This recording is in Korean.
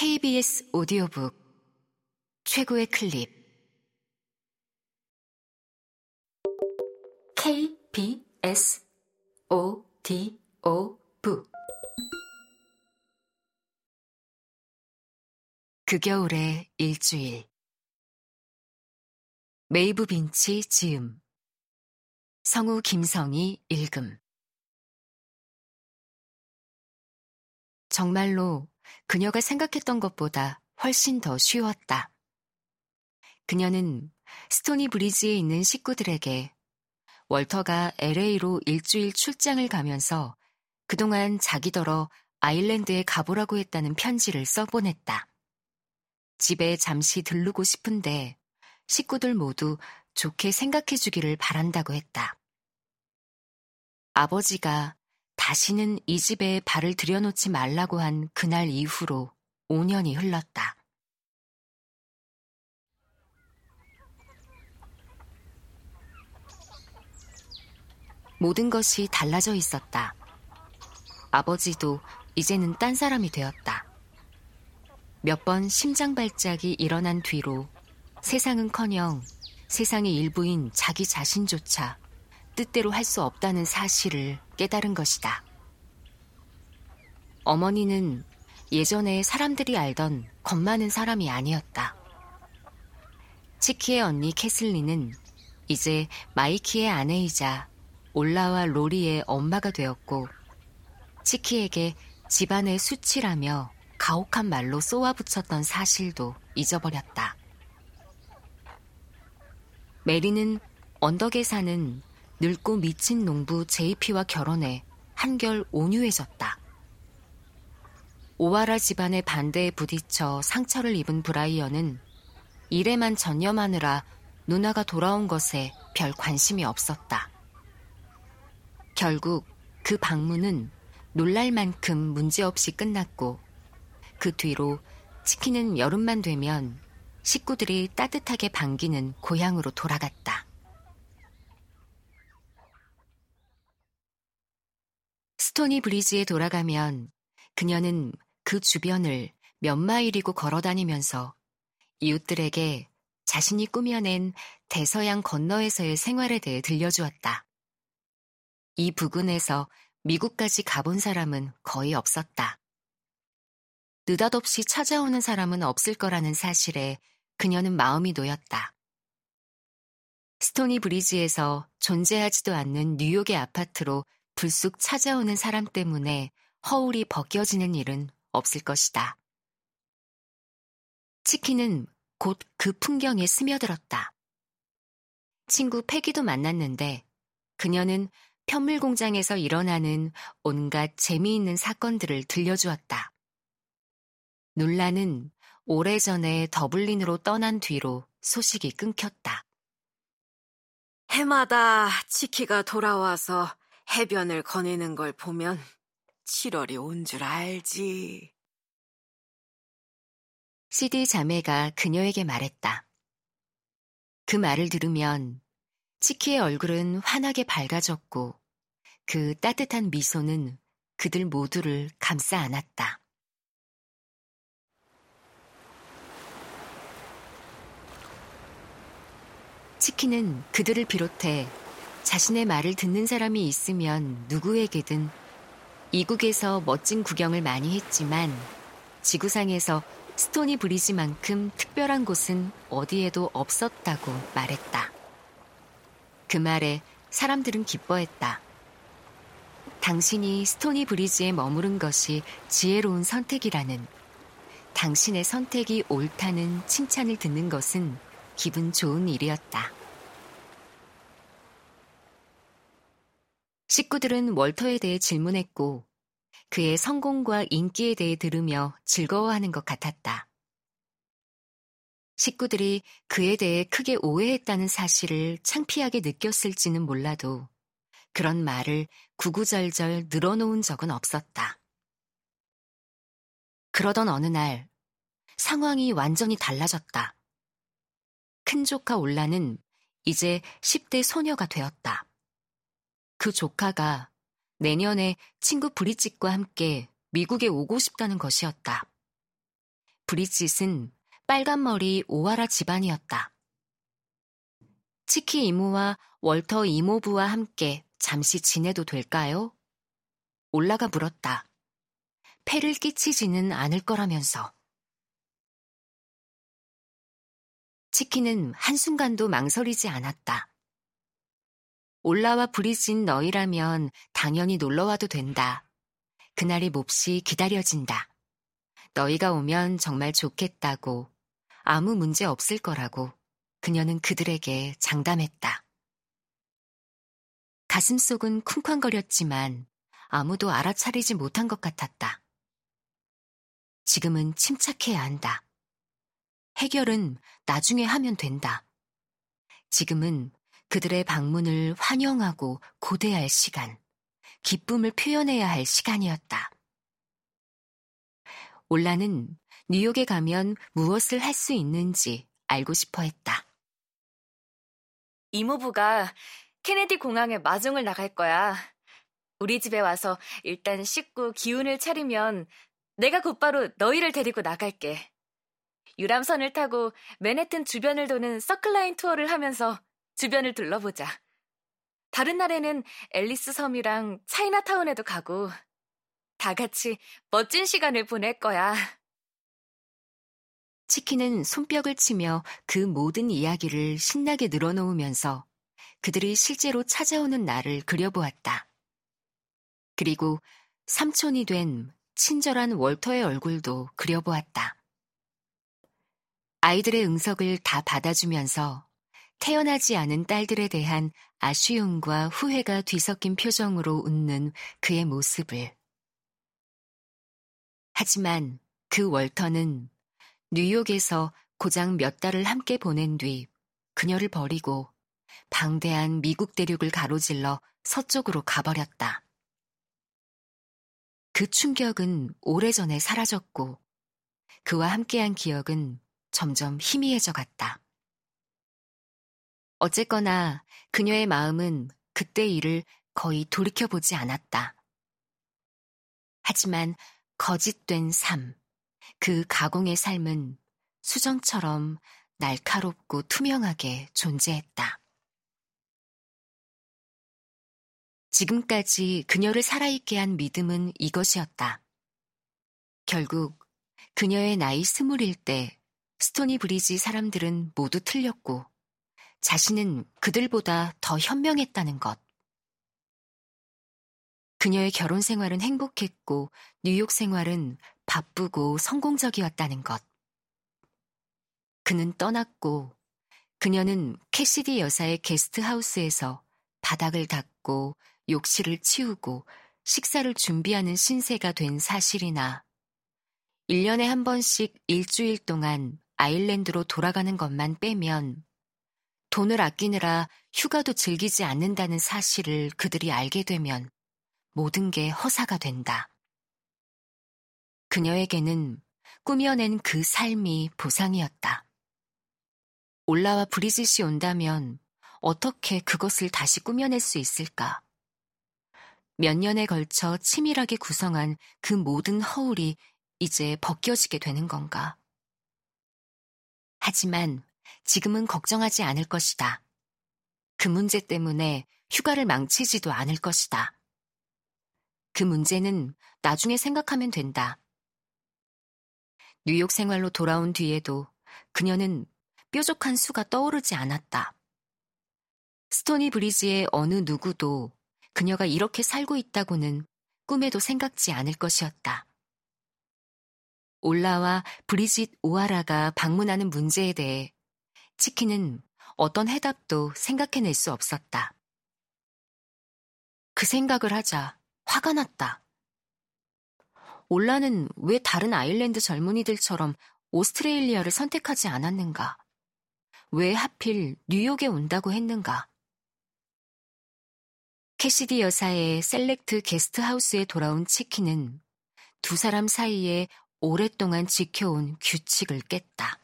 KBS 오디오북 최고의 클립. KBS 오디오북. 그 겨울의 일주일. 메이브 빈치 지음. 성우 김성희 읽음. 정말로 그녀가 생각했던 것보다 훨씬 더 쉬웠다. 그녀는 스토니 브리지에 있는 식구들에게 월터가 LA로 일주일 출장을 가면서 그동안 자기더러 아일랜드에 가보라고 했다는 편지를 써보냈다. 집에 잠시 들르고 싶은데 식구들 모두 좋게 생각해 주기를 바란다고 했다. 아버지가 다시는 이 집에 발을 들여놓지 말라고 한 그날 이후로 5년이 흘렀다. 모든 것이 달라져 있었다. 아버지도 이제는 딴 사람이 되었다. 몇 번 심장 발작이 일어난 뒤로 세상은 커녕 세상의 일부인 자기 자신조차 뜻대로 할 수 없다는 사실을 깨달은 것이다. 어머니는 예전에 사람들이 알던 겁 많은 사람이 아니었다. 치키의 언니 캐슬리는 이제 마이키의 아내이자 올라와 로리의 엄마가 되었고, 치키에게 집안의 수치라며 가혹한 말로 쏘아붙였던 사실도 잊어버렸다. 메리는 언덕에 사는 늙고 미친 농부 JP와 결혼해 한결 온유해졌다. 오와라 집안의 반대에 부딪혀 상처를 입은 브라이언은 일에만 전념하느라 누나가 돌아온 것에 별 관심이 없었다. 결국 그 방문은 놀랄 만큼 문제없이 끝났고 그 뒤로 치킨은 여름만 되면 식구들이 따뜻하게 반기는 고향으로 돌아갔다. 스토니 브리지에 돌아가면 그녀는 그 주변을 몇 마일이고 걸어 다니면서 이웃들에게 자신이 꾸며낸 대서양 건너에서의 생활에 대해 들려주었다. 이 부근에서 미국까지 가본 사람은 거의 없었다. 느닷없이 찾아오는 사람은 없을 거라는 사실에 그녀는 마음이 놓였다. 스토니 브리지에서 존재하지도 않는 뉴욕의 아파트로 불쑥 찾아오는 사람 때문에 허울이 벗겨지는 일은 없을 것이다. 치킨은 곧그 풍경에 스며들었다. 친구 패기도 만났는데 그녀는 편물 공장에서 일어나는 온갖 재미있는 사건들을 들려주었다. 놀라는 오래전에 더블린으로 떠난 뒤로 소식이 끊겼다. 해마다 치키가 돌아와서 해변을 거니는 걸 보면 7월이 온 줄 알지. CD 자매가 그녀에게 말했다. 그 말을 들으면 치키의 얼굴은 환하게 밝아졌고 그 따뜻한 미소는 그들 모두를 감싸 안았다. 치키는 그들을 비롯해 자신의 말을 듣는 사람이 있으면 누구에게든 이국에서 멋진 구경을 많이 했지만 지구상에서 스토니 브리지만큼 특별한 곳은 어디에도 없었다고 말했다. 그 말에 사람들은 기뻐했다. 당신이 스토니 브리지에 머무른 것이 지혜로운 선택이라는 당신의 선택이 옳다는 칭찬을 듣는 것은 기분 좋은 일이었다. 식구들은 월터에 대해 질문했고 그의 성공과 인기에 대해 들으며 즐거워하는 것 같았다. 식구들이 그에 대해 크게 오해했다는 사실을 창피하게 느꼈을지는 몰라도 그런 말을 구구절절 늘어놓은 적은 없었다. 그러던 어느 날 상황이 완전히 달라졌다. 큰 조카 올라는 이제 10대 소녀가 되었다. 그 조카가 내년에 친구 브리짓과 함께 미국에 오고 싶다는 것이었다. 브리짓은 빨간머리 오하라 집안이었다. 치키 이모와 월터 이모부와 함께 잠시 지내도 될까요? 올라가 물었다. 폐를 끼치지는 않을 거라면서. 치키는 한순간도 망설이지 않았다. 올라와 브리진 너희라면 당연히 놀러와도 된다. 그날이 몹시 기다려진다. 너희가 오면 정말 좋겠다고 아무 문제 없을 거라고 그녀는 그들에게 장담했다. 가슴속은 쿵쾅거렸지만 아무도 알아차리지 못한 것 같았다. 지금은 침착해야 한다. 해결은 나중에 하면 된다. 지금은 그들의 방문을 환영하고 고대할 시간, 기쁨을 표현해야 할 시간이었다. 올라는 뉴욕에 가면 무엇을 할 수 있는지 알고 싶어 했다. 이모부가 케네디 공항에 마중을 나갈 거야. 우리 집에 와서 일단 씻고 기운을 차리면 내가 곧바로 너희를 데리고 나갈게. 유람선을 타고 맨해튼 주변을 도는 서클라인 투어를 하면서 주변을 둘러보자. 다른 날에는 앨리스 섬이랑 차이나타운에도 가고 다 같이 멋진 시간을 보낼 거야. 치킨은 손뼉을 치며 그 모든 이야기를 신나게 늘어놓으면서 그들이 실제로 찾아오는 날을 그려보았다. 그리고 삼촌이 된 친절한 월터의 얼굴도 그려보았다. 아이들의 응석을 다 받아주면서 태어나지 않은 딸들에 대한 아쉬움과 후회가 뒤섞인 표정으로 웃는 그의 모습을. 하지만 그 월터는 뉴욕에서 고작 몇 달을 함께 보낸 뒤 그녀를 버리고 방대한 미국 대륙을 가로질러 서쪽으로 가버렸다. 그 충격은 오래전에 사라졌고 그와 함께한 기억은 점점 희미해져 갔다. 어쨌거나 그녀의 마음은 그때 일을 거의 돌이켜보지 않았다. 하지만 거짓된 삶, 그 가공의 삶은 수정처럼 날카롭고 투명하게 존재했다. 지금까지 그녀를 살아있게 한 믿음은 이것이었다. 결국 그녀의 나이 스물일 때 스토니 브리지 사람들은 모두 틀렸고 자신은 그들보다 더 현명했다는 것. 그녀의 결혼 생활은 행복했고 뉴욕 생활은 바쁘고 성공적이었다는 것. 그는 떠났고 그녀는 캐시디 여사의 게스트 하우스에서 바닥을 닦고 욕실을 치우고 식사를 준비하는 신세가 된 사실이나 1년에 한 번씩 일주일 동안 아일랜드로 돌아가는 것만 빼면 돈을 아끼느라 휴가도 즐기지 않는다는 사실을 그들이 알게 되면 모든 게 허사가 된다. 그녀에게는 꾸며낸 그 삶이 보상이었다. 올라와 브리짓이 온다면 어떻게 그것을 다시 꾸며낼 수 있을까? 몇 년에 걸쳐 치밀하게 구성한 그 모든 허울이 이제 벗겨지게 되는 건가? 하지만 지금은 걱정하지 않을 것이다. 그 문제 때문에 휴가를 망치지도 않을 것이다. 그 문제는 나중에 생각하면 된다. 뉴욕 생활로 돌아온 뒤에도 그녀는 뾰족한 수가 떠오르지 않았다. 스토니 브리지의 어느 누구도 그녀가 이렇게 살고 있다고는 꿈에도 생각지 않을 것이었다. 올라와 브리짓 오하라가 방문하는 문제에 대해 치킨은 어떤 해답도 생각해낼 수 없었다. 그 생각을 하자 화가 났다. 올라는 왜 다른 아일랜드 젊은이들처럼 오스트레일리아를 선택하지 않았는가? 왜 하필 뉴욕에 온다고 했는가? 캐시디 여사의 Select Guest House에 돌아온 치킨은 두 사람 사이에 오랫동안 지켜온 규칙을 깼다.